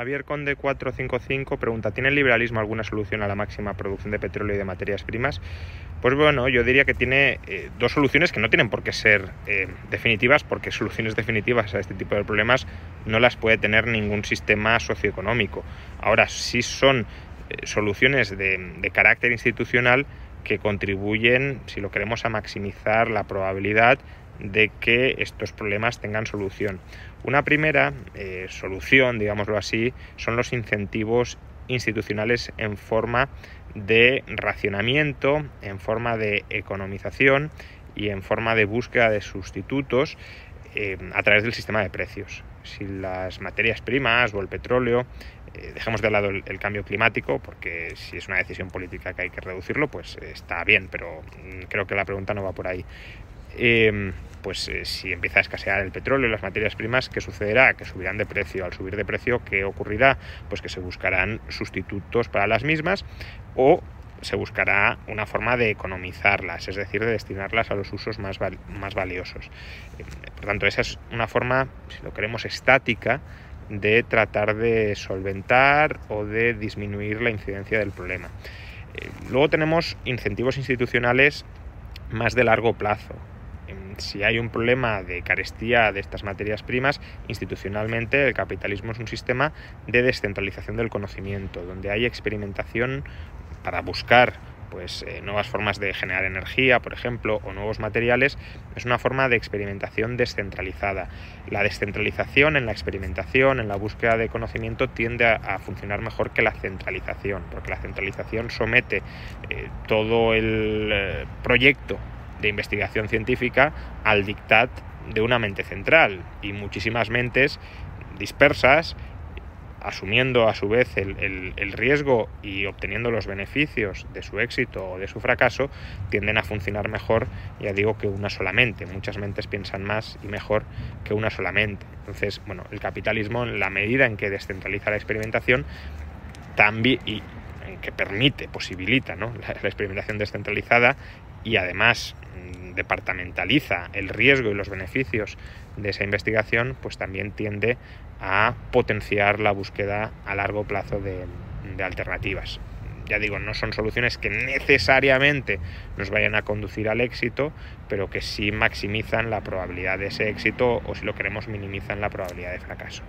Javier Conde 455 pregunta, ¿tiene el liberalismo alguna solución a la máxima producción de petróleo y de materias primas? Pues bueno, yo diría que tiene eh, dos soluciones que no tienen por qué ser eh, definitivas, porque soluciones definitivas a este tipo de problemas no las puede tener ningún sistema socioeconómico. Ahora, sí son eh, soluciones de, de carácter institucional que contribuyen, si lo queremos, a maximizar la probabilidad de que estos problemas tengan solución. Una primera eh, solución, digámoslo así, son los incentivos institucionales en forma de racionamiento, en forma de economización y en forma de búsqueda de sustitutos eh, a través del sistema de precios. Si las materias primas o el petróleo, eh, dejemos de lado el, cambio climático, porque si es una decisión política que hay que reducirlo, pues está bien, pero mm, creo que la pregunta no va por ahí. Pues eh, si empieza a escasear el petróleo y las materias primas, ¿qué sucederá? Que subirán de precio. Al subir de precio, ¿qué ocurrirá? Pues que se buscarán sustitutos para las mismas o se buscará una forma de economizarlas, es decir, de destinarlas a los usos más, más valiosos. Eh, por tanto, esa es una forma, si lo queremos, estática de tratar de solventar o de disminuir la incidencia del problema. Eh, luego tenemos incentivos institucionales más de largo plazo, si hay un problema de carestía de estas materias primas, institucionalmente el capitalismo es un sistema de descentralización del conocimiento, donde hay experimentación para buscar pues eh, nuevas formas de generar energía, por ejemplo, o nuevos materiales, es una forma de experimentación descentralizada. La descentralización en la experimentación, en la búsqueda de conocimiento, tiende a, a funcionar mejor que la centralización, porque la centralización somete eh, todo el eh, proyecto de investigación científica al dictat de una mente central y muchísimas mentes dispersas asumiendo a su vez el, el, riesgo y obteniendo los beneficios de su éxito o de su fracaso, tienden a funcionar mejor, ya digo, que una solamente. Muchas mentes piensan más y mejor que una solamente. Entonces, bueno, el capitalismo, en la medida en que descentraliza la experimentación, también, y que permite, posibilita ¿no? la experimentación descentralizada y además departamentaliza el riesgo y los beneficios de esa investigación, pues también tiende a potenciar la búsqueda a largo plazo de, de alternativas. Ya digo, no son soluciones que necesariamente nos vayan a conducir al éxito, pero que sí maximizan la probabilidad de ese éxito o si lo queremos minimizan la probabilidad de fracaso.